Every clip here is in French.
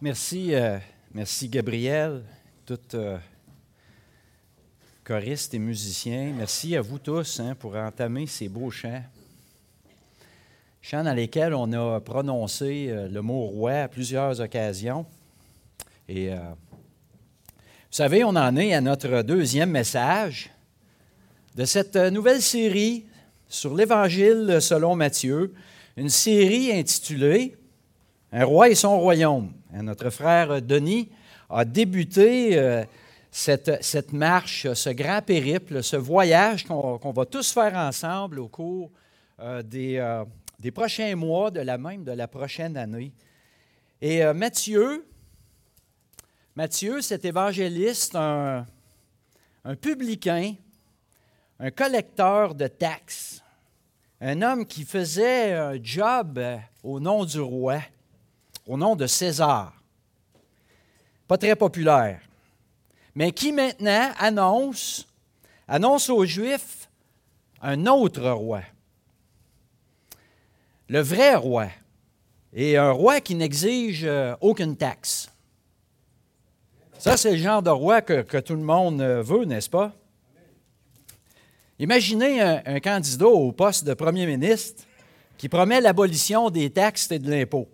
Merci, euh, merci Gabriel, tout euh, choristes et musiciens. Merci à vous tous hein, pour entamer ces beaux chants. Chants dans lesquels on a prononcé euh, le mot roi à plusieurs occasions. Et vous savez, on en est à notre deuxième message de cette nouvelle série sur l'Évangile selon Matthieu, une série intitulée Un roi et son royaume. Notre frère Denis a débuté euh, cette, marche, ce grand périple, ce voyage qu'on va tous faire ensemble au cours euh, euh, des, prochains mois, de la même de la prochaine année. Et Matthieu, Matthieu, cet évangéliste, un, un publicain, un collecteur de taxes, un homme qui faisait un job au nom du roi, au nom de César. Pas très populaire. Mais qui maintenant annonce, annonce aux Juifs un autre roi? Le vrai roi. Et un roi qui n'exige euh, aucune taxe. Ça, c'est le genre de roi que, tout le monde euh, veut, n'est-ce pas? Imaginez un, candidat au poste de premier ministre qui promet l'abolition des taxes et de l'impôt.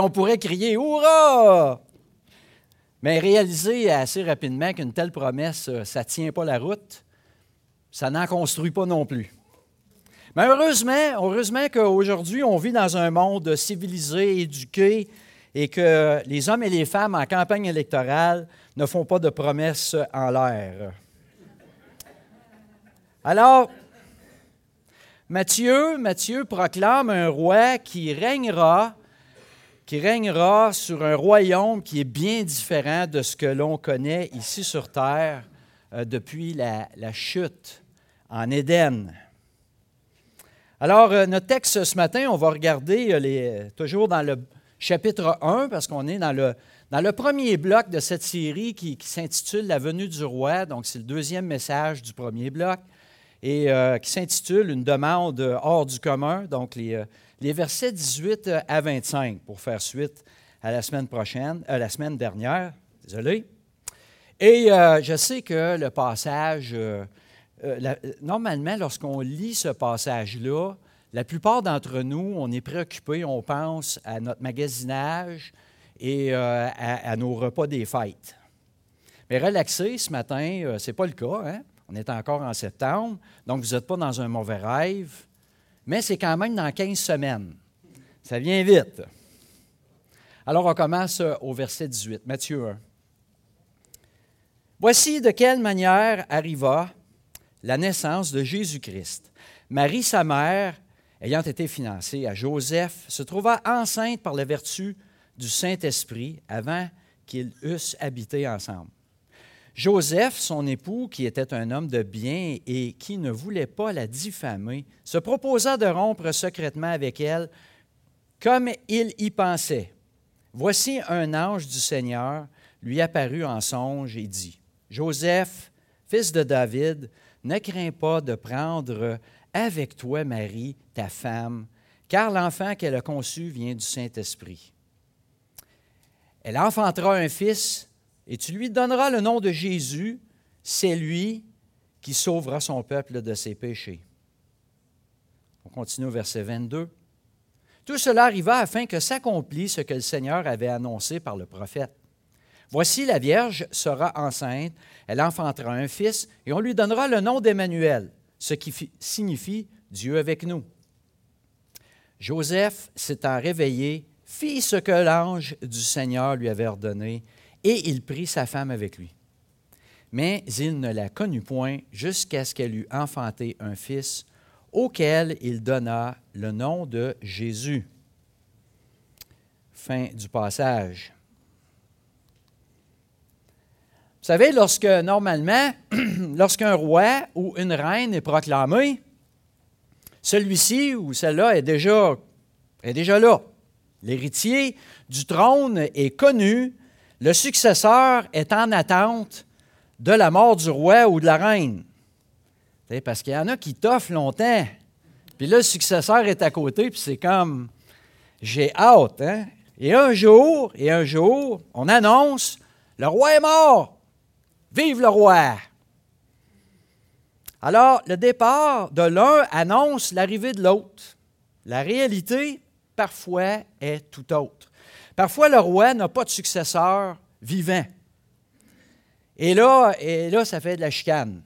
On pourrait crier Hurrah! Mais réaliser assez rapidement qu'une telle promesse, euh, ça ne tient pas la route, ça n'en construit pas non plus. Mais heureusement, heureusement qu'aujourd'hui, on vit dans un monde civilisé, éduqué, et que les hommes et les femmes en campagne électorale ne font pas de promesses en l'air. Alors, Matthieu, Matthieu proclame un roi qui régnera, qui régnera sur un royaume qui est bien différent de ce que l'on connaît ici sur terre euh, depuis la, chute en Éden. Alors, euh, notre texte ce matin, on va regarder euh, toujours dans le chapitre 1, parce qu'on est dans le, dans le premier bloc de cette série qui, s'intitule La venue du roi. Donc, c'est le deuxième message du premier bloc et qui s'intitule Une demande hors du commun, donc les, les, versets 18 à 25, pour faire suite à la semaine prochaine, à la semaine dernière. Désolé. Et euh, je sais que le passage, normalement, lorsqu'on lit ce passage-là, la plupart d'entre nous, on est préoccupés, on pense à notre magasinage et à, nos repas des fêtes. Mais relaxez, ce matin, ce n'est pas le cas. Hein? On est encore en septembre, donc vous n'êtes pas dans un mauvais rêve, mais c'est quand même dans 15 semaines. Ça vient vite. Alors on commence au verset 18, Matthieu 1. Voici de quelle manière arriva la naissance de Jésus-Christ. Marie, sa mère, ayant été financée à Joseph, se trouva enceinte par la vertu du Saint-Esprit avant qu'ils eussent habité ensemble. Joseph, son époux, qui était un homme de bien et qui ne voulait pas la diffamer, se proposa de rompre secrètement avec elle comme il y pensait. Voici un ange du Seigneur lui apparut en songe et dit, Joseph, fils de David, ne crains pas de prendre avec toi Marie, ta femme, car l'enfant qu'elle a conçu vient du Saint-Esprit. Elle enfantera un fils et tu lui donneras le nom de Jésus, c'est lui qui sauvera son peuple de ses péchés. On continue au verset 22. Tout cela arriva afin que s'accomplisse ce que le Seigneur avait annoncé par le prophète. Voici la Vierge sera enceinte, elle enfantera un fils, et on lui donnera le nom d'Emmanuel, ce qui signifie Dieu avec nous. Joseph, s'étant réveillé, fit ce que l'ange du Seigneur lui avait ordonné, et il prit sa femme avec lui. Mais il ne la connut point jusqu'à ce qu'elle eût enfanté un fils, auquel il donna le nom de Jésus. Fin du passage. Vous savez, lorsque normalement, lorsqu'un roi ou une reine est proclamé, celui-ci ou celle-là est déjà, est déjà là. L'héritier du trône est connu, le successeur est en attente de la mort du roi ou de la reine. Parce qu'il y en a qui toffent longtemps. Puis là, le successeur est à côté, puis c'est comme, j'ai hâte. Hein? Et un jour, et un jour, on annonce, le roi est mort. Vive le roi. Alors, le départ de l'un annonce l'arrivée de l'autre. La réalité, parfois, est tout autre. Parfois, le roi n'a pas de successeur vivant. Et là, et là, ça fait de la chicane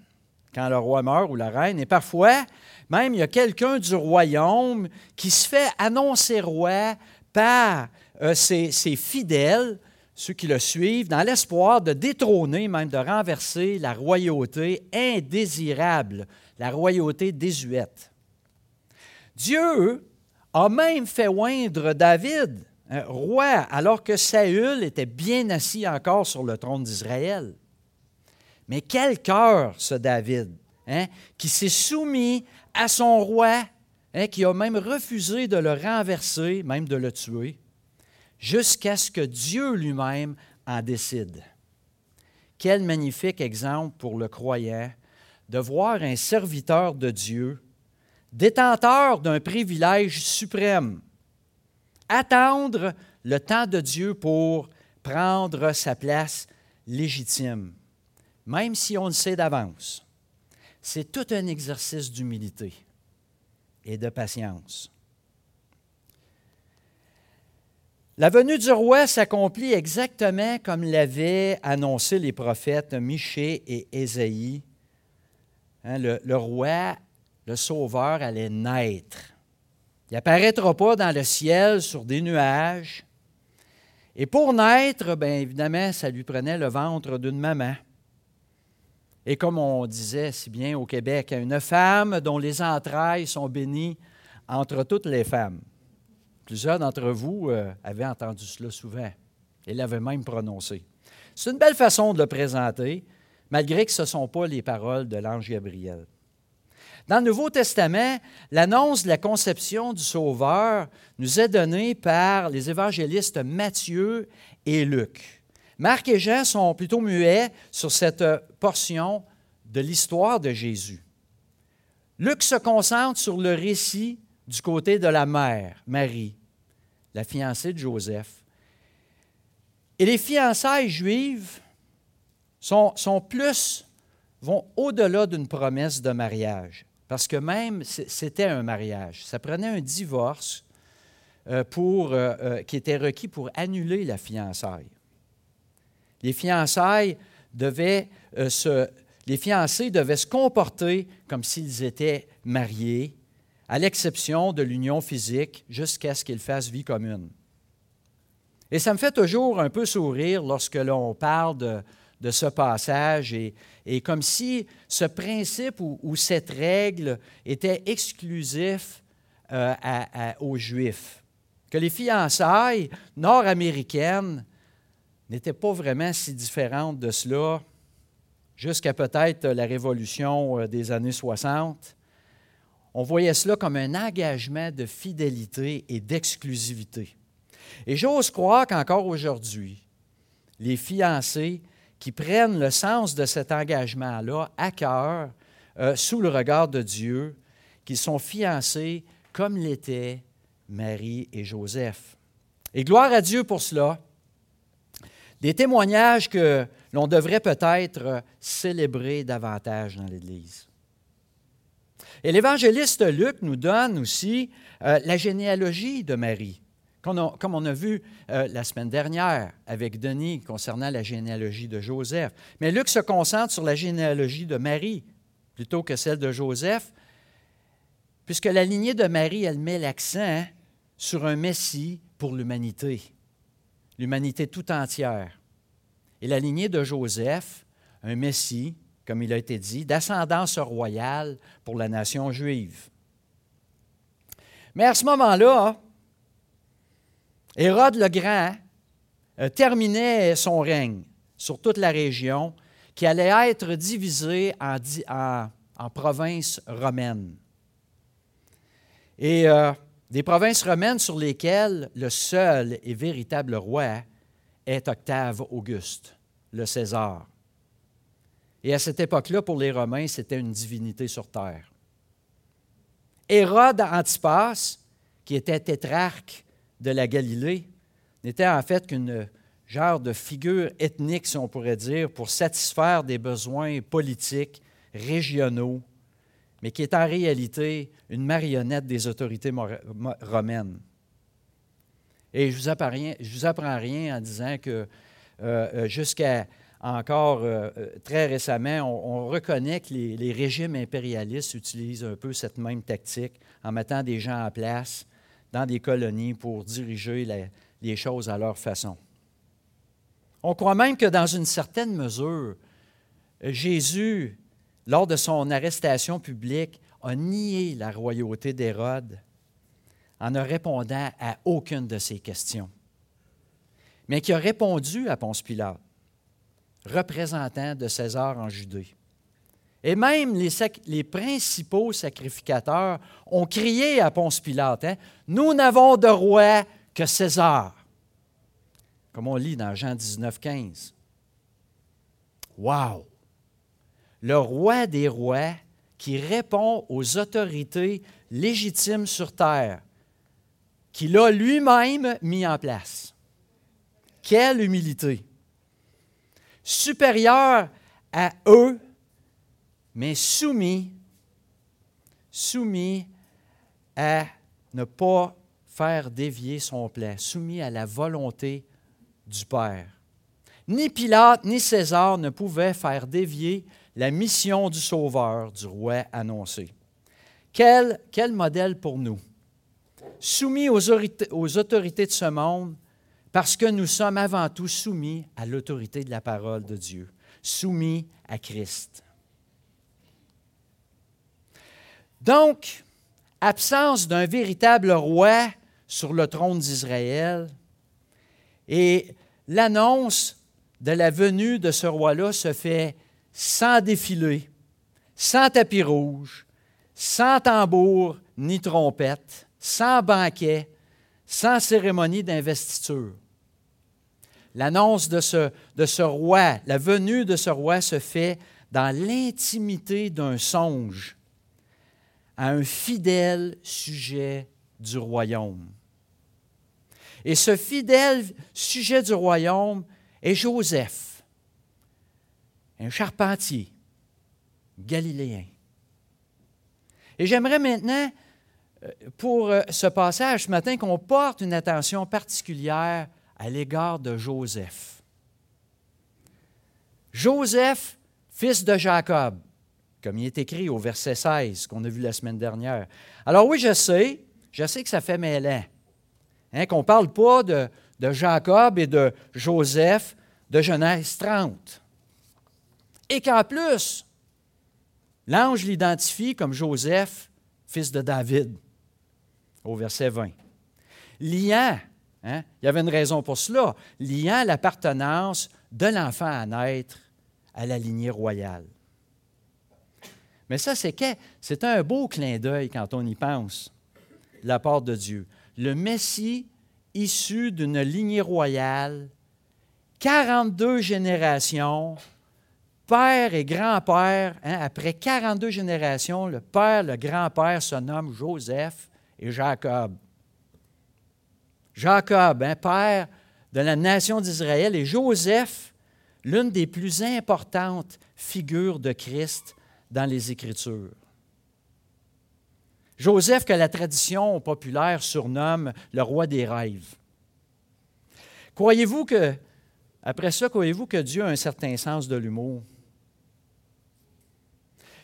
quand le roi meurt ou la reine. Et parfois, même, il y a quelqu'un du royaume qui se fait annoncer roi par euh, ses, fidèles, ceux qui le suivent, dans l'espoir de détrôner, même de renverser la royauté indésirable, la royauté désuète. Dieu a même fait oindre David roi, alors que Saül était bien assis encore sur le trône d'Israël. Mais quel cœur, ce David, hein, qui s'est soumis à son roi, hein, qui a même refusé de le renverser, même de le tuer, jusqu'à ce que Dieu lui-même en décide. Quel magnifique exemple pour le croyant de voir un serviteur de Dieu, détenteur d'un privilège suprême, attendre le temps de Dieu pour prendre sa place légitime, même si on le sait d'avance. C'est tout un exercice d'humilité et de patience. La venue du roi s'accomplit exactement comme l'avaient annoncé les prophètes Michée et Ésaïe. Hein, le, le roi, le sauveur, allait naître. Il n'apparaîtra pas dans le ciel sur des nuages. Et pour naître, bien évidemment, ça lui prenait le ventre d'une maman. Et comme on disait si bien au Québec, une femme dont les entrailles sont bénies entre toutes les femmes. Plusieurs d'entre vous euh, avaient entendu cela souvent et l'avaient même prononcé. C'est une belle façon de le présenter, malgré que ce ne sont pas les paroles de l'ange Gabriel. Dans le Nouveau Testament, l'annonce de la conception du Sauveur nous est donnée par les évangélistes Matthieu et Luc. Marc et Jean sont plutôt muets sur cette portion de l'histoire de Jésus. Luc se concentre sur le récit du côté de la mère, Marie, la fiancée de Joseph. Et les fiançailles juives sont, plus, vont au-delà d'une promesse de mariage. Parce que même, c'était un mariage. Ça prenait un divorce euh, euh, euh, qui était requis pour annuler la fiançaille. Les fiançailles devaient se, les fiancés devaient se comporter comme s'ils étaient mariés, à l'exception de l'union physique, jusqu'à ce qu'ils fassent vie commune. Et ça me fait toujours un peu sourire lorsque l'on parle de, de ce passage et, et, comme si ce principe ou, cette règle était exclusif euh, aux Juifs, que les fiançailles nord-américaines n'étaient pas vraiment si différentes de cela jusqu'à peut-être la révolution euh, des années 60. On voyait cela comme un engagement de fidélité et d'exclusivité. Et j'ose croire qu'encore aujourd'hui, les fiancés qui prennent le sens de cet engagement-là à cœur, euh, sous le regard de Dieu, qu'ils sont fiancés comme l'étaient Marie et Joseph. Et gloire à Dieu pour cela. Des témoignages que l'on devrait peut-être célébrer davantage dans l'Église. Et l'évangéliste Luc nous donne aussi euh, la généalogie de Marie comme on a vu euh, la semaine dernière avec Denis concernant la généalogie de Joseph. Mais Luc se concentre sur la généalogie de Marie plutôt que celle de Joseph, puisque la lignée de Marie, elle met l'accent sur un Messie pour l'humanité, l'humanité tout entière. Et la lignée de Joseph, un Messie, comme il a été dit, d'ascendance royale pour la nation juive. Mais à ce moment-là, Hérode le Grand euh, terminait son règne sur toute la région qui allait être divisée en, provinces romaines. Et euh, des provinces romaines sur lesquelles le seul et véritable roi est Octave Auguste, le César. Et à cette époque-là, pour les Romains, c'était une divinité sur terre. Hérode Antipas, qui était tétrarque de la Galilée, n'était en fait qu'une genre de figure ethnique, si on pourrait dire, pour satisfaire des besoins politiques, régionaux, mais qui est en réalité une marionnette des autorités romaines. Et je ne vous, apprends rien, en disant que euh, euh, jusqu'à encore euh, très récemment, on, reconnaît que les, régimes impérialistes utilisent un peu cette même tactique en mettant des gens en place dans des colonies pour diriger les choses à leur façon. On croit même que dans une certaine mesure, Jésus, lors de son arrestation publique, a nié la royauté d'Hérode en ne répondant à aucune de ces questions, mais qui a répondu à Ponce Pilate, représentant de César en Judée. Et même les, principaux sacrificateurs ont crié à Ponce Pilate, hein, Nous n'avons de roi que César comme on lit dans Jean 19, 15. Wow! Le roi des rois qui répond aux autorités légitimes sur terre, qu'il a lui-même mis en place. Quelle humilité! Supérieur à eux, mais soumis, soumis à ne pas faire dévier son plan, soumis à la volonté du Père. Ni Pilate ni César ne pouvaient faire dévier la mission du Sauveur, du roi annoncé. Quel, quel modèle pour nous? Soumis aux, aux autorités de ce monde, parce que nous sommes avant tout soumis à l'autorité de la parole de Dieu, soumis à Christ. Donc, absence d'un véritable roi sur le trône d'Israël, et l'annonce de la venue de ce roi-là se fait sans défilé, sans tapis rouge, sans tambour ni trompette, sans banquet, sans cérémonie d'investiture. L'annonce de ce, de ce roi, la venue de ce roi se fait dans l'intimité d'un songe à un fidèle sujet du royaume. Et ce fidèle sujet du royaume est Joseph, un charpentier galiléen. Et j'aimerais maintenant, euh, pour euh, ce passage ce matin, qu'on porte une attention particulière à l'égard de Joseph. Joseph, fils de Jacob, comme il est écrit au verset 16 qu'on a vu la semaine dernière. Alors oui, je sais, je sais que ça fait mêlant. Hein, qu'on ne parle pas de, Jacob et de Joseph de Genèse 30. Et qu'en plus, l'ange l'identifie comme Joseph, fils de David, au verset 20. Liant, hein, il y avait une raison pour cela, liant l'appartenance de l'enfant à naître à la lignée royale. Mais ça, c'est, c'est un beau clin d'œil quand on y pense, la part de Dieu le Messie issu d'une lignée royale, 42 générations, père et grand-père, hein, après 42 générations, le père, le grand-père se nomme Joseph et Jacob. Jacob, hein, père de la nation d'Israël, et Joseph, l'une des plus importantes figures de Christ dans les Écritures. Joseph, que la tradition populaire surnomme le roi des rêves. Croyez-vous que, après ça, croyez-vous que Dieu a un certain sens de l'humour?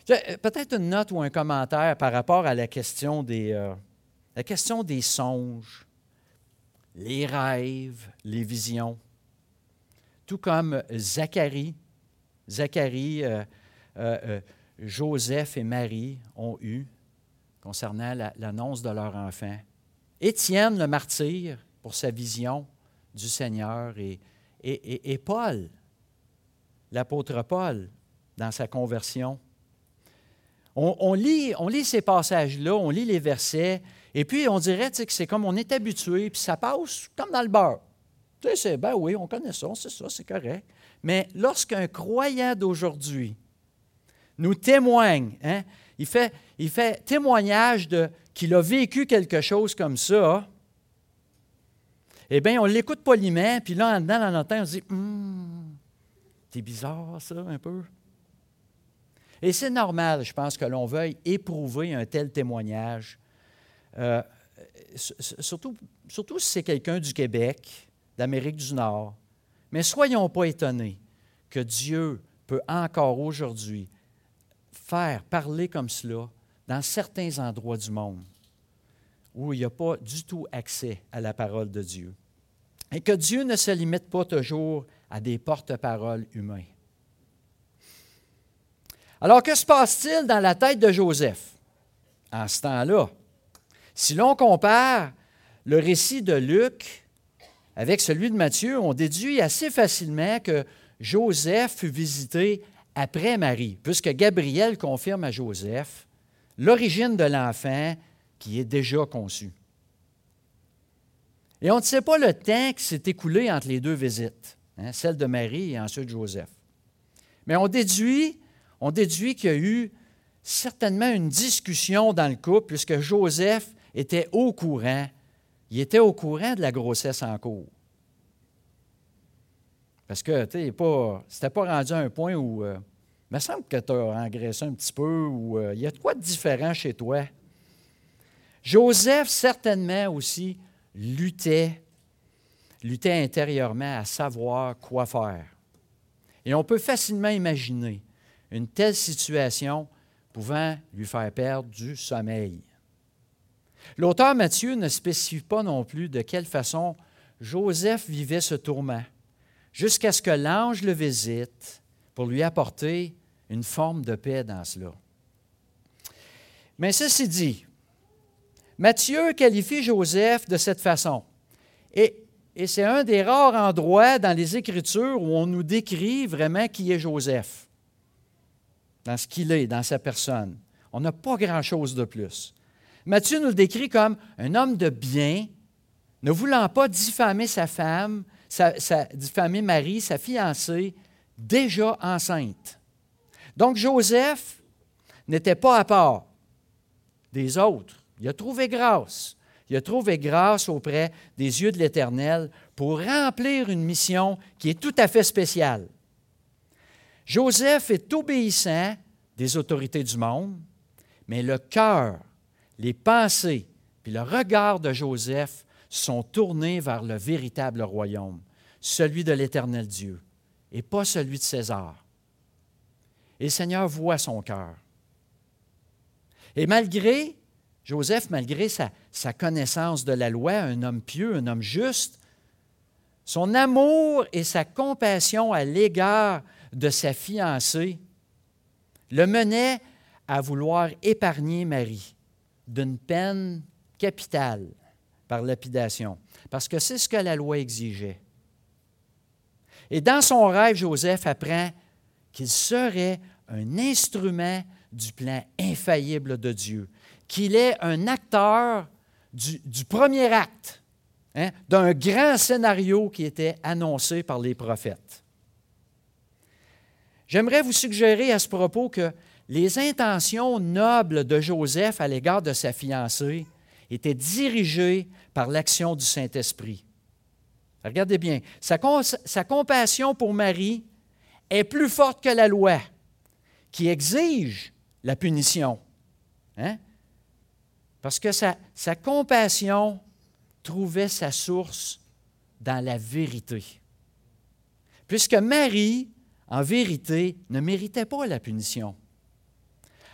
Peut-être une note ou un commentaire par rapport à la question des, euh, la question des songes, les rêves, les visions. Tout comme Zacharie, Zacharie, euh, euh, Joseph et Marie ont eu concernant l'annonce de leur enfant. Étienne le martyr pour sa vision du Seigneur et, Paul, l'apôtre Paul, dans sa conversion. On, lit, on lit ces passages-là, on lit les versets, et puis on dirait que c'est comme on est habitué, puis ça passe comme dans le beurre. Tu sais, ben oui, on connaît ça, c'est ça, c'est correct. Mais lorsqu'un croyant d'aujourd'hui nous témoigne, hein, il fait, témoignage de qu'il a vécu quelque chose comme ça. eh bien, on l'écoute poliment, puis là, en dedans, dans notre tête, on se dit Hum, c'est bizarre, ça, un peu. Et c'est normal, je pense, que l'on veuille éprouver un tel témoignage, euh, surtout, surtout si c'est quelqu'un du Québec, d'Amérique du Nord. Mais soyons pas étonnés que Dieu peut encore aujourd'hui faire parler comme cela dans certains endroits du monde où il n'y a pas du tout accès à la parole de Dieu. Et que Dieu ne se limite pas toujours à des porte-paroles humains. Alors, que se passe-t-il dans la tête de Joseph? En ce temps-là? Si l'on compare le récit de Luc avec celui de Matthieu, on déduit assez facilement que Joseph fut visité après Marie, puisque Gabriel confirme à Joseph l'origine de l'enfant qui est déjà conçu. Et on ne sait pas le temps qui s'est écoulé entre les deux visites, hein, celle de Marie et ensuite Joseph. Mais on déduit, on déduit qu'il y a eu certainement une discussion dans le couple, puisque Joseph était au courant, il était au courant de la grossesse en cours. Parce que, tu sais, pas, c'était pas rendu à un point où, euh, il me semble que tu as engraissé un petit peu, ou euh, il y a de quoi de différent chez toi. Joseph, certainement aussi, luttait, luttait intérieurement à savoir quoi faire. Et on peut facilement imaginer une telle situation pouvant lui faire perdre du sommeil. L'auteur Matthieu ne spécifie pas non plus de quelle façon Joseph vivait ce tourment, jusqu'à ce que l'ange le visite pour lui apporter une forme de paix dans cela. Mais ceci dit, Matthieu qualifie Joseph de cette façon. Et, c'est un des rares endroits dans les Écritures où on nous décrit vraiment qui est Joseph, dans ce qu'il est, dans sa personne. On n'a pas grand-chose de plus. Matthieu nous le décrit comme un homme de bien, ne voulant pas diffamer sa femme, diffamer Marie, sa fiancée, déjà enceinte. Donc Joseph n'était pas à part des autres. Il a trouvé grâce. Il a trouvé grâce auprès des yeux de l'Éternel pour remplir une mission qui est tout à fait spéciale. Joseph est obéissant des autorités du monde, mais le cœur, les pensées puis le regard de Joseph sont tournés vers le véritable royaume, celui de l'Éternel Dieu, et pas celui de César. Et le Seigneur voit son cœur. Et malgré Joseph, malgré sa, connaissance de la loi, un homme pieux, un homme juste, son amour et sa compassion à l'égard de sa fiancée le menaient à vouloir épargner Marie d'une peine capitale par lapidation, parce que c'est ce que la loi exigeait. Et dans son rêve, Joseph apprend qu'il serait un instrument du plan infaillible de Dieu, qu'il est un acteur du, premier acte hein, d'un grand scénario qui était annoncé par les prophètes. J'aimerais vous suggérer à ce propos que les intentions nobles de Joseph à l'égard de sa fiancée étaient dirigées par l'action du Saint-Esprit. Regardez bien, sa, compassion pour Marie est plus forte que la loi qui exige la punition. Hein? Parce que sa compassion trouvait sa source dans la vérité. Puisque Marie, en vérité, ne méritait pas la punition.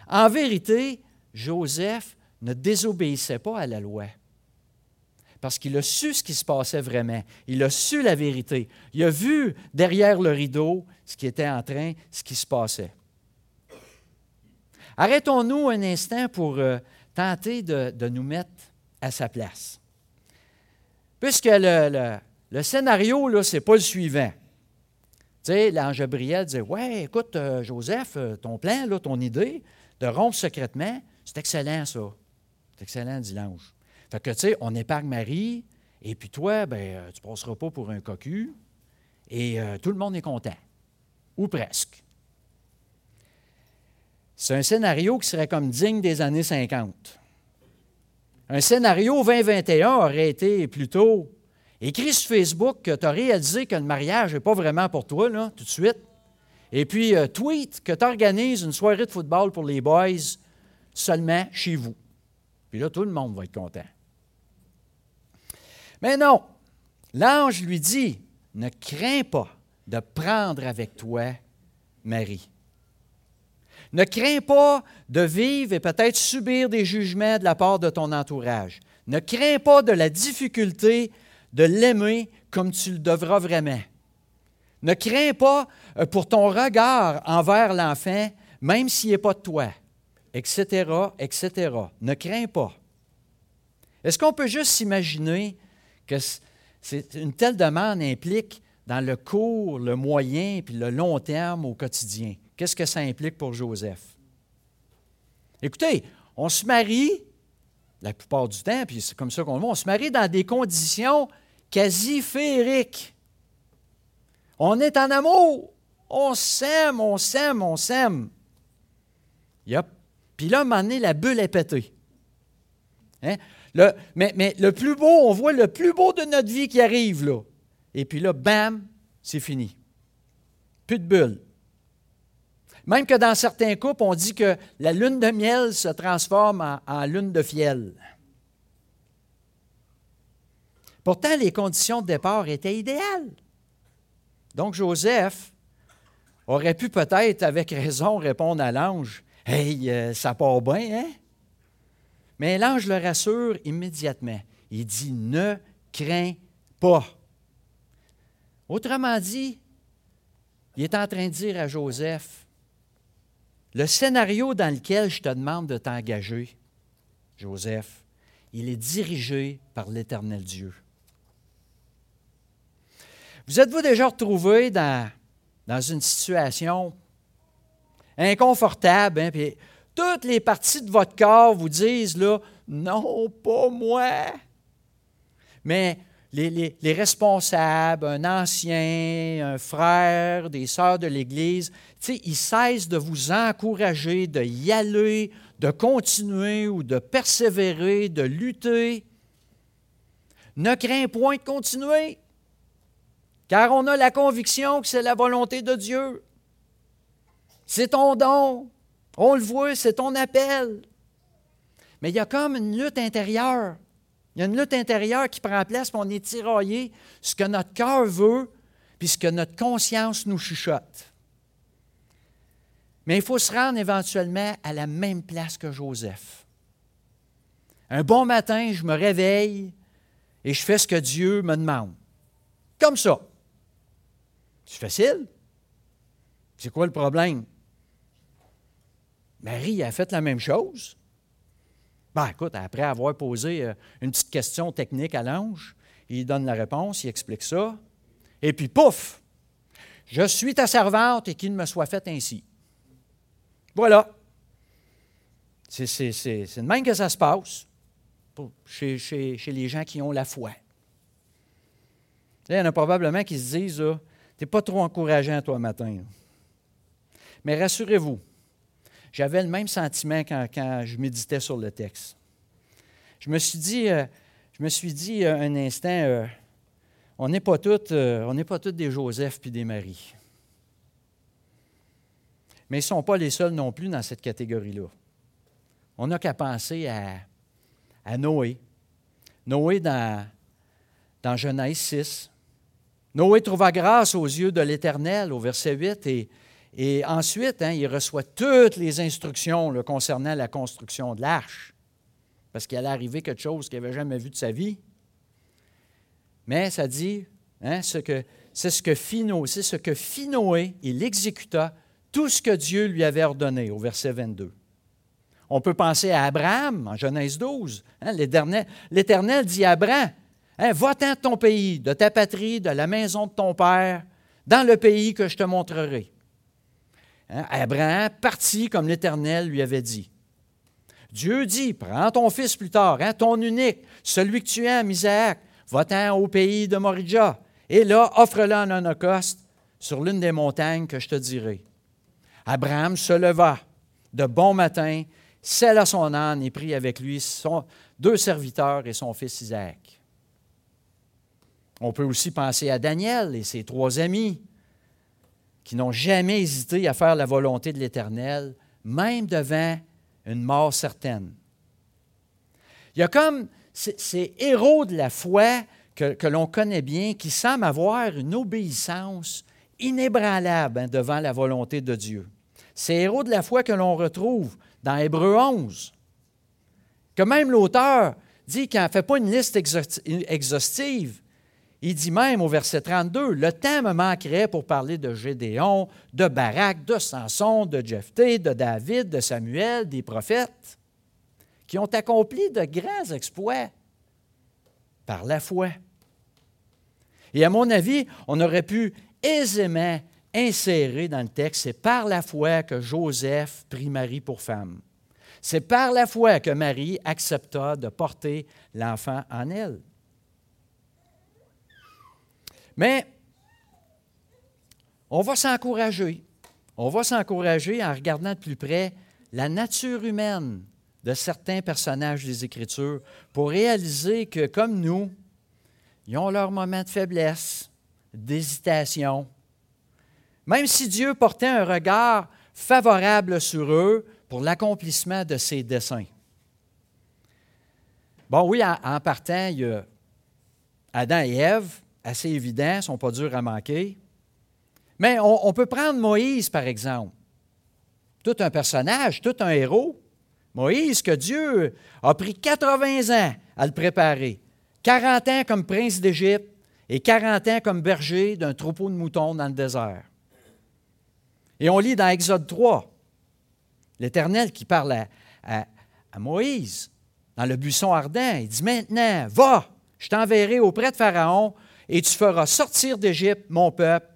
En vérité, Joseph ne désobéissait pas à la loi. Parce qu'il a su ce qui se passait vraiment. Il a su la vérité. Il a vu derrière le rideau ce qui était en train, ce qui se passait. Arrêtons-nous un instant pour euh, tenter de, nous mettre à sa place. Puisque le, scénario, ce n'est pas le suivant. Tu sais, l'ange Gabriel disait Ouais, écoute, euh, Joseph, euh, ton plan, là, ton idée de rompre secrètement, c'est excellent, ça. C'est excellent, dit l'ange. Fait que, tu sais, on épargne Marie, et puis toi, ben, euh, tu ne passeras pas pour un cocu, et tout le monde est content. Ou presque. C'est un scénario qui serait comme digne des années 50. Un scénario 2021 aurait été plutôt Écris sur Facebook que tu as réalisé que le mariage n'est pas vraiment pour toi, là, tout de suite. Et puis, euh, tweet que tu organises une soirée de football pour les boys seulement chez vous. Puis là, tout le monde va être content. Mais non, l'ange lui dit, ne crains pas de prendre avec toi Marie. Ne crains pas de vivre et peut-être subir des jugements de la part de ton entourage. Ne crains pas de la difficulté de l'aimer comme tu le devras vraiment. Ne crains pas euh, pour ton regard envers l'enfant, même s'il n'est pas de toi, etc., etc. Ne crains pas. Est-ce qu'on peut juste s'imaginer que une telle demande implique dans le court, le moyen puis le long terme au quotidien? Qu'est-ce que ça implique pour Joseph? Écoutez, on se marie, la plupart du temps, puis c'est comme ça qu'on le voit, on se marie dans des conditions quasi féeriques. On est en amour, on s'aime, on s'aime, on s'aime. Yep. Puis là, à un moment donné, la bulle est pétée. Hein? Mais, le plus beau, on voit le plus beau de notre vie qui arrive là. Et puis là, bam, c'est fini. Plus de bulle. Même que dans certains couples, on dit que la lune de miel se transforme en, lune de fiel. Pourtant, les conditions de départ étaient idéales. Donc, Joseph aurait pu peut-être, avec raison, répondre à l'ange Hey, euh, ça part bien, hein? Mais l'ange le rassure immédiatement. Il dit Ne crains pas. Autrement dit, il est en train de dire à Joseph le scénario dans lequel je te demande de t'engager, Joseph, il est dirigé par l'Éternel Dieu. Vous êtes-vous déjà retrouvé dans, dans une situation inconfortable, hein, puis toutes les parties de votre corps vous disent là, non, pas moi. Mais les, responsables, un ancien, un frère, des sœurs de l'Église, ils cessent de vous encourager de y aller, de continuer ou de persévérer, de lutter. Ne crains point de continuer, car on a la conviction que c'est la volonté de Dieu. C'est ton don. On le voit, c'est ton appel. Mais il y a comme une lutte intérieure. Il y a une lutte intérieure qui prend place, puis on est tiraillé, ce que notre cœur veut, puis ce que notre conscience nous chuchote. Mais il faut se rendre éventuellement à la même place que Joseph. Un bon matin, je me réveille et je fais ce que Dieu me demande. Comme ça. C'est facile. C'est quoi le problème? Marie a fait la même chose. Ben, écoute, après avoir posé euh, une petite question technique à l'ange, il donne la réponse, il explique ça. Et puis, pouf! Je suis ta servante et qu'il me soit fait ainsi. Voilà. C'est de même que ça se passe chez, les gens qui ont la foi. Il y en a probablement qui se disent Tu n'es pas trop encourageant toi matin. Mais rassurez-vous, j'avais le même sentiment quand, je méditais sur le texte. Je me suis dit, euh, je me suis dit euh, un instant, euh, on n'est pas n'est pas tous des Joseph puis des Marie. Mais ils ne sont pas les seuls non plus dans cette catégorie-là. On n'a qu'à penser à, à, Noé. Noé dans, dans Genèse 6. Noé trouva grâce aux yeux de l'Éternel, au verset 8, et et ensuite, hein, il reçoit toutes les instructions concernant la construction de l'arche, parce qu'il allait arriver quelque chose qu'il n'avait jamais vu de sa vie. Mais ça dit, hein, c'est ce que fit c'est ce que Noé, il exécuta tout ce que Dieu lui avait ordonné, au verset 22. On peut penser à Abraham, en Genèse 12. Hein, L'Éternel dit à Abraham, Va-t'en de ton pays, de ta patrie, de la maison de ton père, dans le pays que je te montrerai. Hein? Abraham partit comme l'Éternel lui avait dit. Dieu dit, prends ton fils plus tard, hein, ton unique, celui que tu aimes, Isaac, va-t'en au pays de Moridja, et là, offre-le en holocauste sur l'une des montagnes que je te dirai. Abraham se leva de bon matin, scella son âne et prit avec lui deux serviteurs et son fils Isaac. On peut aussi penser à Daniel et ses trois amis qui n'ont jamais hésité à faire la volonté de l'Éternel, même devant une mort certaine. Il y a comme ces héros de la foi que, l'on connaît bien qui semblent avoir une obéissance inébranlable hein, devant la volonté de Dieu. Ces héros de la foi que l'on retrouve dans Hébreu 11, que même l'auteur dit qu'il ne fait pas une liste exhaustive. Il dit même au verset 32, Le temps me manquerait pour parler de Gédéon, de Barak, de Samson, de Jephthé, de David, de Samuel, des prophètes, qui ont accompli de grands exploits par la foi. Et à mon avis, on aurait pu aisément insérer dans le texte, c'est par la foi que Joseph prit Marie pour femme. C'est par la foi que Marie accepta de porter l'enfant en elle. Mais on va s'encourager. On va s'encourager en regardant de plus près la nature humaine de certains personnages des Écritures pour réaliser que, comme nous, ils ont leurs moments de faiblesse, d'hésitation. Même si Dieu portait un regard favorable sur eux pour l'accomplissement de ses desseins. Bon, oui, en, partant, il y a Adam et Ève, assez évidents, ne sont pas durs à manquer. Mais on, peut prendre Moïse, par exemple. Tout un personnage, tout un héros. Moïse, que Dieu a pris 80 ans à le préparer. 40 ans comme prince d'Égypte et 40 ans comme berger d'un troupeau de moutons dans le désert. Et on lit dans Exode 3, l'Éternel qui parle à, Moïse dans le buisson ardent. Il dit Maintenant, va, je t'enverrai auprès de Pharaon et tu feras sortir d'Égypte mon peuple,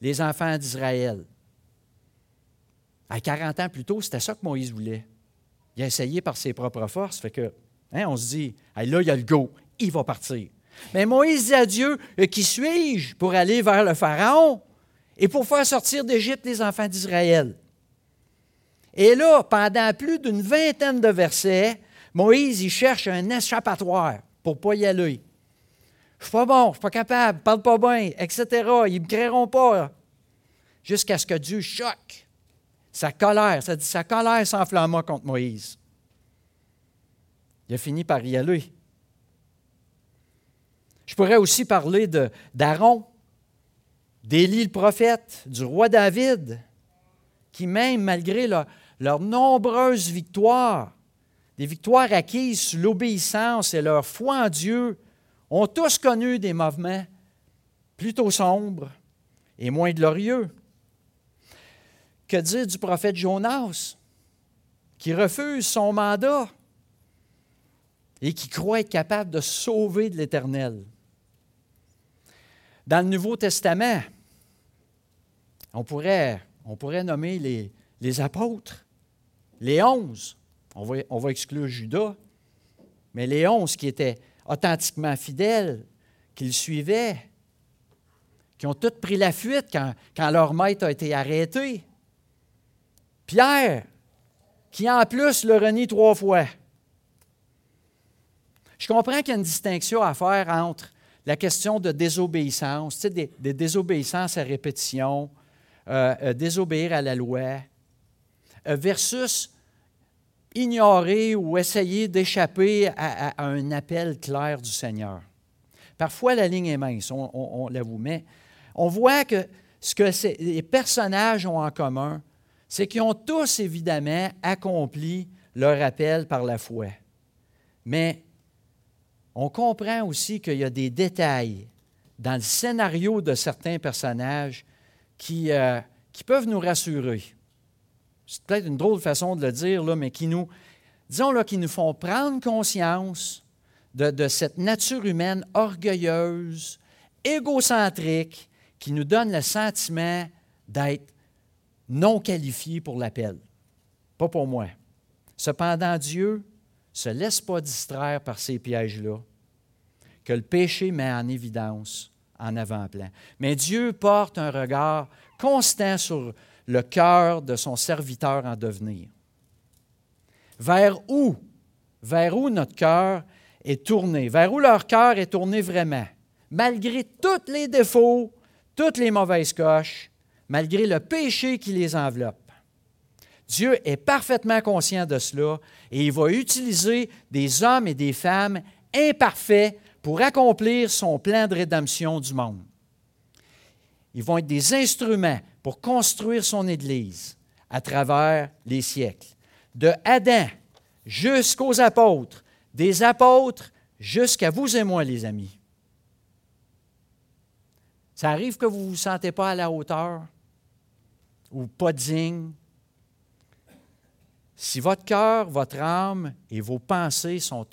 les enfants d'Israël. À 40 ans plus tôt, c'était ça que Moïse voulait. Il a essayé par ses propres forces. Fait que, hein, on se dit, là, il y a le go, il va partir. Mais Moïse dit à Dieu, euh, qui suis-je pour aller vers le Pharaon et pour faire sortir d'Égypte les enfants d'Israël? Et là, pendant plus d'une vingtaine de versets, Moïse, il cherche un échappatoire pour ne pas y aller. Je suis pas bon, je suis pas capable, je parle pas bien, etc. Ils me créeront pas. Jusqu'à ce que Dieu choque sa colère. Ça dit, sa colère s'enflamma contre Moïse. Il a fini par y aller. Je pourrais aussi parler d'Aaron, d'Élie le prophète, du roi David, qui même, malgré leurs nombreuses victoires, des victoires acquises sous l'obéissance et leur foi en Dieu, ont tous connu des mouvements plutôt sombres et moins glorieux. Que dire du prophète Jonas, qui refuse son mandat et qui croit être capable de sauver de l'Éternel? Dans le Nouveau Testament, on pourrait, nommer les, les apôtres, les onze. On va, on va exclure Judas, mais les onze qui étaient authentiquement fidèles, qui le suivaient, qui ont tous pris la fuite quand, quand leur maître a été arrêté. Pierre, qui en plus le renie trois fois. Je comprends qu'il y a une distinction à faire entre la question de désobéissance, tu sais, des, désobéissances à répétition, euh, euh, désobéir à la loi, euh, versus ignorer ou essayer d'échapper à, un appel clair du Seigneur. Parfois, la ligne est mince, on, l'avoue, mais on voit que ce que les personnages ont en commun, c'est qu'ils ont tous évidemment accompli leur appel par la foi. Mais on comprend aussi qu'il y a des détails dans le scénario de certains personnages qui, euh, qui peuvent nous rassurer. C'est peut-être une drôle façon de le dire, là, mais qui nous, disons, là, qui nous font prendre conscience de, cette nature humaine orgueilleuse, égocentrique, qui nous donne le sentiment d'être non qualifié pour l'appel. Pas pour moi. Cependant, Dieu se laisse pas distraire par ces pièges-là que le péché met en évidence en avant-plan. Mais Dieu porte un regard constant sur le cœur de son serviteur en devenir. Vers où? Vers où notre cœur est tourné? Vers où leur cœur est tourné vraiment? malgré tous les défauts, toutes les mauvaises coches, malgré le péché qui les enveloppe. Dieu est parfaitement conscient de cela et il va utiliser des hommes et des femmes imparfaits pour accomplir son plan de rédemption du monde. Ils vont être des instruments pour construire son Église à travers les siècles. De Adam jusqu'aux apôtres, des apôtres jusqu'à vous et moi, les amis. Ça arrive que vous ne vous sentez pas à la hauteur ou pas digne. Si votre cœur, votre âme et vos pensées sont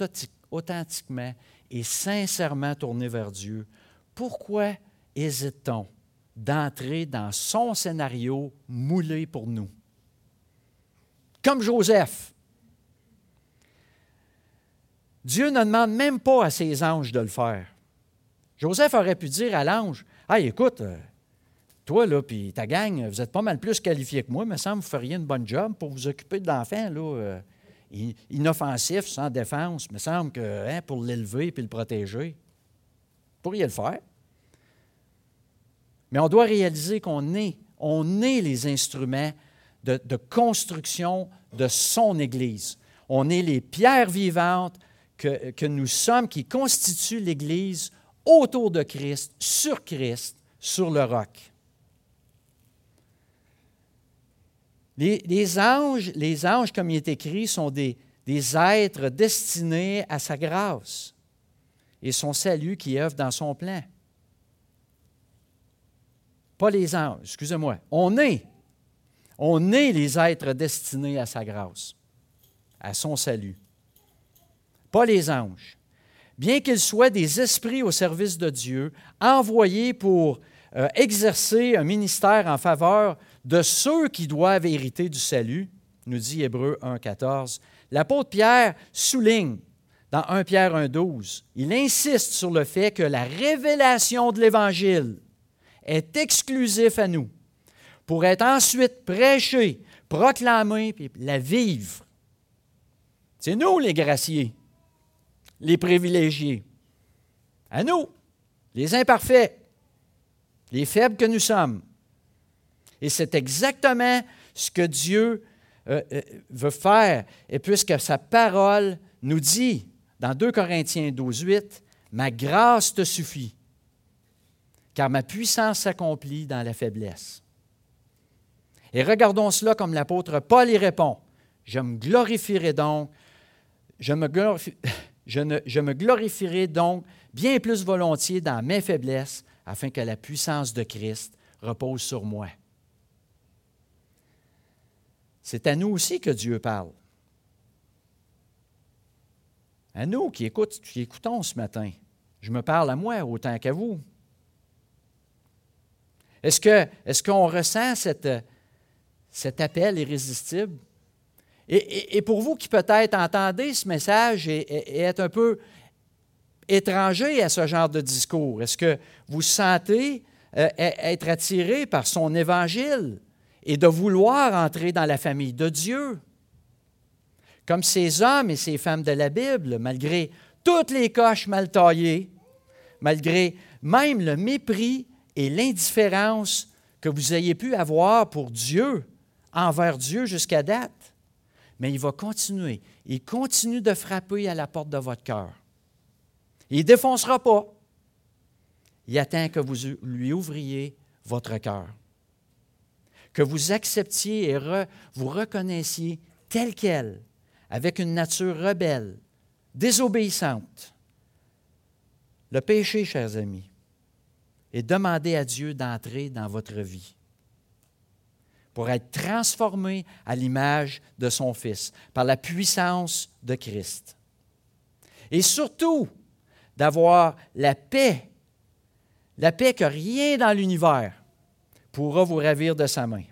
authentiquement et sincèrement tournés vers Dieu, pourquoi hésite-t-on? D'entrer dans son scénario moulé pour nous? Comme Joseph. Dieu ne demande même pas à ses anges de le faire. Joseph aurait pu dire à l'ange Ah, écoute, euh, toi, là, puis ta gang, vous êtes pas mal plus qualifiés que moi, mais ça me feriez une bonne job pour vous occuper de l'enfant, euh, inoffensif, sans défense. Me semble que hein, pour l'élever puis le protéger, vous pourriez le faire. Mais on doit réaliser qu'on est, on est les instruments de, construction de son Église. On est les pierres vivantes que, nous sommes qui constituent l'Église autour de Christ, sur Christ, sur le roc. Les, anges, les anges, comme il est écrit, sont des, des êtres destinés à sa grâce et son salut qui œuvre dans son plan. Pas les anges, excusez-moi. On est, on est les êtres destinés à sa grâce, à son salut. Pas les anges. Bien qu'ils soient des esprits au service de Dieu, envoyés pour euh, exercer un ministère en faveur de ceux qui doivent hériter du salut, nous dit Hébreu 1.14. L'apôtre Pierre souligne dans 1 Pierre 1.12, il insiste sur le fait que la révélation de l'Évangile est exclusif à nous pour être ensuite prêchée, proclamée, puis la vivre. C'est nous les graciés, les privilégiés. À nous, les imparfaits, les faibles que nous sommes. Et c'est exactement ce que Dieu euh, euh, veut faire. Et puisque sa parole nous dit dans 2 Corinthiens 12, 8, Ma grâce te suffit, car ma puissance s'accomplit dans la faiblesse. Et regardons cela comme l'apôtre Paul y répond. Je me glorifierai donc, je me, glorifierai donc bien plus volontiers dans mes faiblesses, afin que la puissance de Christ repose sur moi. C'est à nous aussi que Dieu parle. À nous qui écoutons ce matin. Je me parle à moi autant qu'à vous. Est-ce qu'on est ressent cet appel irrésistible? Et, pour vous qui peut-être entendez ce message et, êtes un peu étranger à ce genre de discours, est-ce que vous sentez euh, être attiré par son évangile? et de vouloir entrer dans la famille de Dieu? Comme ces hommes et ces femmes de la Bible, malgré toutes les coches mal taillées, malgré même le mépris et l'indifférence que vous ayez pu avoir pour Dieu, envers Dieu jusqu'à date. Mais il va continuer. Il continue de frapper à la porte de votre cœur. Il ne défoncera pas. Il attend que vous lui ouvriez votre cœur que vous acceptiez et vous reconnaissiez tel quel, avec une nature rebelle, désobéissante. Le péché, chers amis, est demander à Dieu d'entrer dans votre vie pour être transformé à l'image de son Fils, par la puissance de Christ. Et surtout, d'avoir la paix, la paix que rien dans l'univers pourra vous ravir de sa main.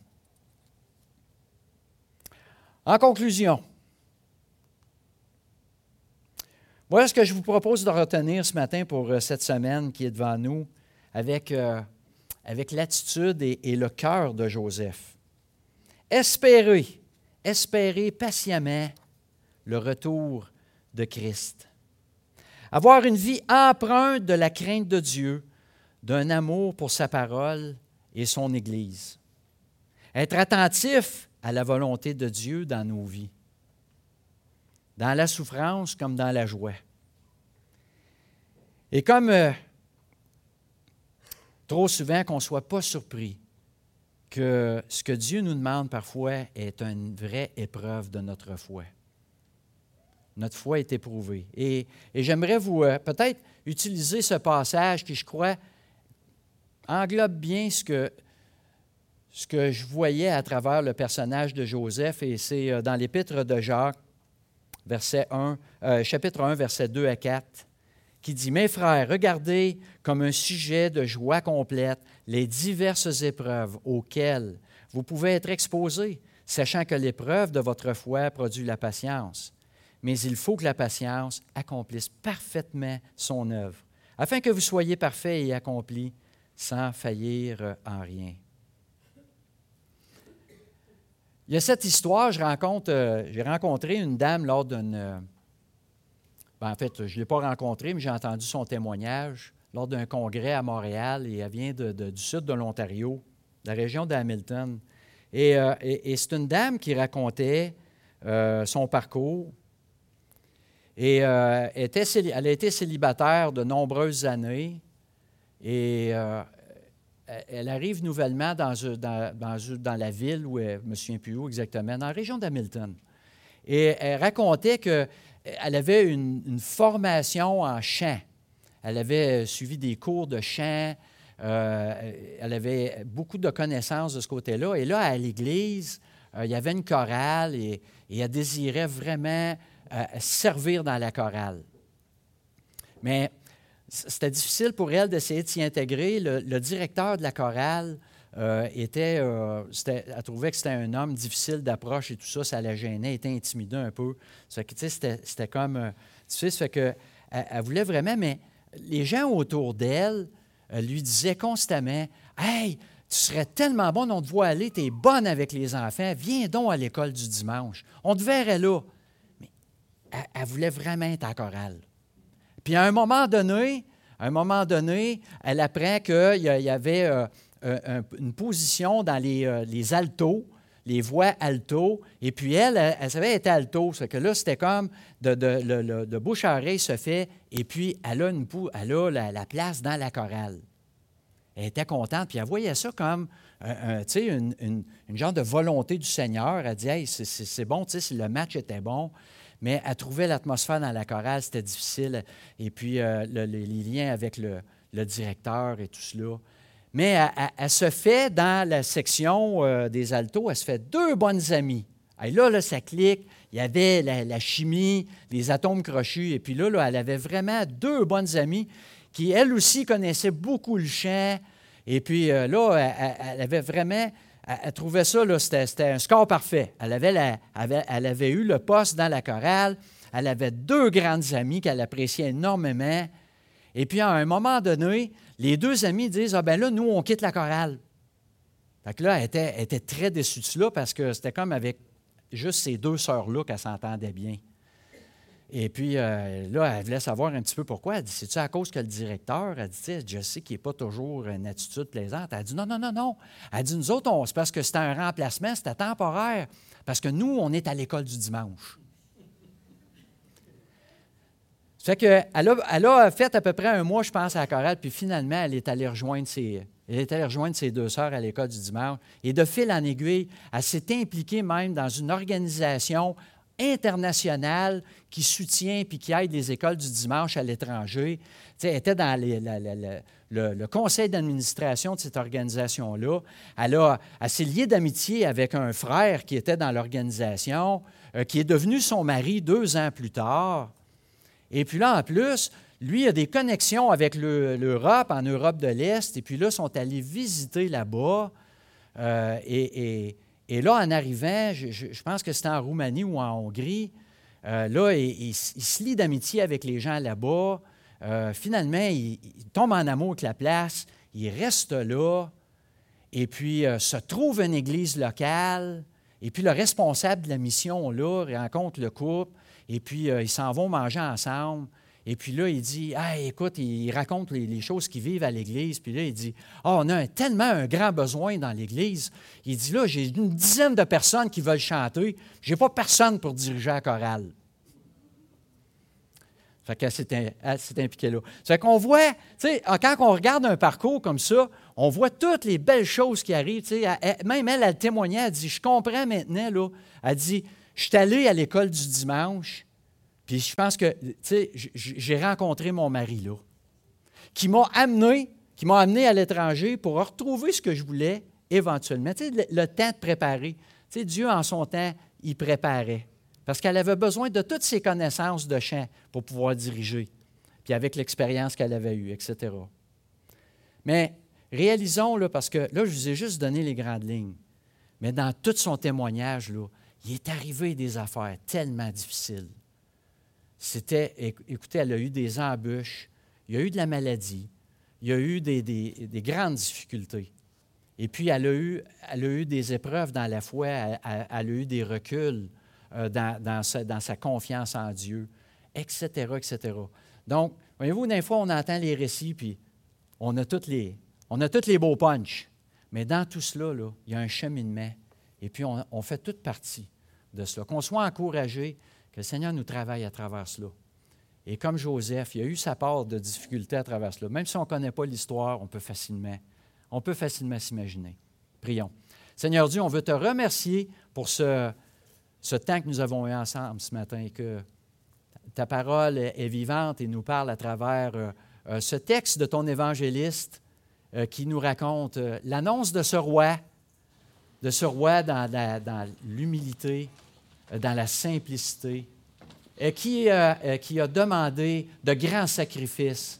En conclusion, voilà ce que je vous propose de retenir ce matin pour euh, cette semaine qui est devant nous avec, euh, avec l'attitude et, et le cœur de Joseph. Espérez, espérez patiemment le retour de Christ. Avoir une vie empreinte de la crainte de Dieu d'un amour pour sa parole et son Église. Être attentif à la volonté de Dieu dans nos vies, dans la souffrance comme dans la joie. Et comme euh, trop souvent qu'on ne soit pas surpris que ce que Dieu nous demande parfois est une vraie épreuve de notre foi. Notre foi est éprouvée. Et, j'aimerais vous euh, peut-être utiliser ce passage qui, je crois, englobe bien ce que, je voyais à travers le personnage de Joseph, et c'est euh, dans l'épître de Jacques, verset 1, euh, chapitre 1, versets 2 à 4, qui dit, Mes frères, regardez comme un sujet de joie complète les diverses épreuves auxquelles vous pouvez être exposés, sachant que l'épreuve de votre foi produit la patience. Mais il faut que la patience accomplisse parfaitement son œuvre, afin que vous soyez parfaits et accomplis sans faillir en rien. Il y a cette histoire, euh, j'ai rencontré une dame lors d'une... Euh, ben, en fait, je ne l'ai pas rencontrée, mais j'ai entendu son témoignage lors d'un congrès à Montréal et elle vient du sud de l'Ontario, de la région d'Hamilton. Et, euh, c'est une dame qui racontait son parcours. Et était, elle a été célibataire de nombreuses années. Et elle arrive nouvellement dans, dans, la ville, où elle, je me exactement, dans la région d'Hamilton. Et elle racontait qu'elle avait une, formation en chant. Elle avait suivi des cours de chant. Euh, elle avait beaucoup de connaissances de ce côté-là. Et là, à l'église, euh, il y avait une chorale et, elle désirait vraiment euh, servir dans la chorale. Mais c'était difficile pour elle d'essayer de s'y intégrer. Le, directeur de la chorale euh, était, euh, elle trouvait que c'était un homme difficile d'approche et tout ça, ça la gênait, était intimidée un peu. C'était, comme euh, difficile, ça que elle, voulait vraiment, mais les gens autour d'elle lui disaient constamment Hey, tu serais tellement bon, on te voit aller, tu es bonne avec les enfants, viens donc à l'école du dimanche. On te verrait là. Mais elle, voulait vraiment être en chorale. Puis à un moment donné, à un moment donné, elle apprend qu'il y avait euh, une position dans les, euh, les, altos, les voix alto, et puis elle, elle, savait être alto, c'est que là, c'était comme de, de, bouche à oreille se fait, et puis elle a, une, elle a la, place dans la chorale. Elle était contente, puis elle voyait ça comme euh, une, une, une, genre de volonté du Seigneur. Elle dit Hey, c'est bon, le match était bon mais elle trouvait l'atmosphère dans la chorale, c'était difficile. Et puis, euh, les liens avec le, directeur et tout cela. Mais elle, se fait dans la section euh, des altos, elle se fait deux bonnes amies. Et là, là, ça clique. Il y avait la, chimie, les atomes crochus. Et puis là, elle avait vraiment deux bonnes amies qui, elles aussi, connaissaient beaucoup le chant. Et puis euh, là, elle avait vraiment elle, trouvait ça, c'était un score parfait. Elle avait, elle avait eu le poste dans la chorale. Elle avait deux grandes amies qu'elle appréciait énormément. Et puis, à un moment donné, les deux amies disent Ah, ben là, nous, on quitte la chorale. Fait que là, elle était, était très déçue de cela parce que c'était comme avec juste ces deux sœurs-là qu'elle s'entendait bien. Et puis euh, là, elle voulait savoir un petit peu pourquoi. Elle dit C'est-tu à cause que le directeur, elle dit Je sais qu'il n'est pas toujours une attitude plaisante. Elle dit Non, non, non, non. Elle dit Nous autres, c'est parce que c'était un remplacement, c'était temporaire. Parce que nous, on est à l'école du dimanche. Ça fait qu'elle a, elle a fait à peu près un mois, je pense, à la chorale, puis finalement, elle est allée rejoindre ses, elle est allée rejoindre ses deux sœurs à l'école du dimanche. Et de fil en aiguille, elle s'est impliquée même dans une organisation internationale qui soutient puis qui aide les écoles du dimanche à l'étranger. Elle était dans le, conseil d'administration de cette organisation-là. Elle, elle s'est liée d'amitié avec un frère qui était dans l'organisation, euh, qui est devenu son mari deux ans plus tard. Et puis là, en plus, lui a des connexions avec l'Europe, en Europe de l'Est, et puis là, ils sont allés visiter là-bas. Euh, et là, en arrivant, je, pense que c'était en Roumanie ou en Hongrie, euh, là, il, se lie d'amitié avec les gens là-bas. Euh, finalement, il, tombe en amour avec la place, il reste là, et puis se trouve une église locale, et puis le responsable de la mission, là, rencontre le couple, et puis ils s'en vont manger ensemble. Et puis là, il dit, ah, écoute, il raconte les, choses qui vivent à l'Église. Puis là, il dit, ah, on a tellement un grand besoin dans l'Église. Il dit, là, j'ai une dizaine de personnes qui veulent chanter. Je n'ai pas personne pour diriger la chorale. Fait qu'elle s'est impliquée là. C'est qu'on voit, tu sais, quand on regarde un parcours comme ça, on voit toutes les belles choses qui arrivent. Même elle, elle témoignait, elle dit, je comprends maintenant, là. Elle dit, je suis allée à l'école du dimanche, puis je pense que, j'ai rencontré mon mari là, qui m'a amené, qui m'a amené à l'étranger pour retrouver ce que je voulais éventuellement. Le, temps de préparer. Dieu, en son temps, il préparait. Parce qu'elle avait besoin de toutes ses connaissances de chant pour pouvoir diriger, puis avec l'expérience qu'elle avait eue, etc. Mais réalisons, là, parce que là, je vous ai juste donné les grandes lignes, mais dans tout son témoignage, il est arrivé des affaires tellement difficiles c'était, écoutez, elle a eu des embûches, il y a eu de la maladie, il y a eu des, grandes difficultés. Et puis, elle a, eu, des épreuves dans la foi, elle, a eu des reculs euh, dans, sa, confiance en Dieu, etc., etc. Donc, voyez-vous, des fois, on entend les récits, puis on a tous les, on a toutes les beaux punchs. Mais dans tout cela, il y a un cheminement. Et puis, on, fait toute partie de cela. Qu'on soit encouragé, que le Seigneur nous travaille à travers cela. Et comme Joseph, il a eu sa part de difficultés à travers cela. Même si on ne connaît pas l'histoire, on peut facilement, on peut facilement s'imaginer. Prions. Seigneur Dieu, on veut te remercier pour ce, ce temps que nous avons eu ensemble ce matin et que ta parole est vivante et nous parle à travers euh, euh, ce texte de ton évangéliste euh, qui nous raconte l'annonce de ce roi, de ce roi dans l'humilité, dans la simplicité, et qui, euh, euh, qui, a demandé de grands sacrifices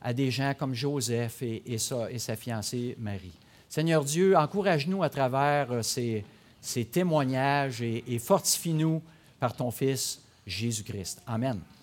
à des gens comme Joseph et, sa, fiancée Marie. Seigneur Dieu, encourage-nous à travers euh, ces, témoignages et, et fortifie-nous par ton Fils Jésus-Christ. Amen.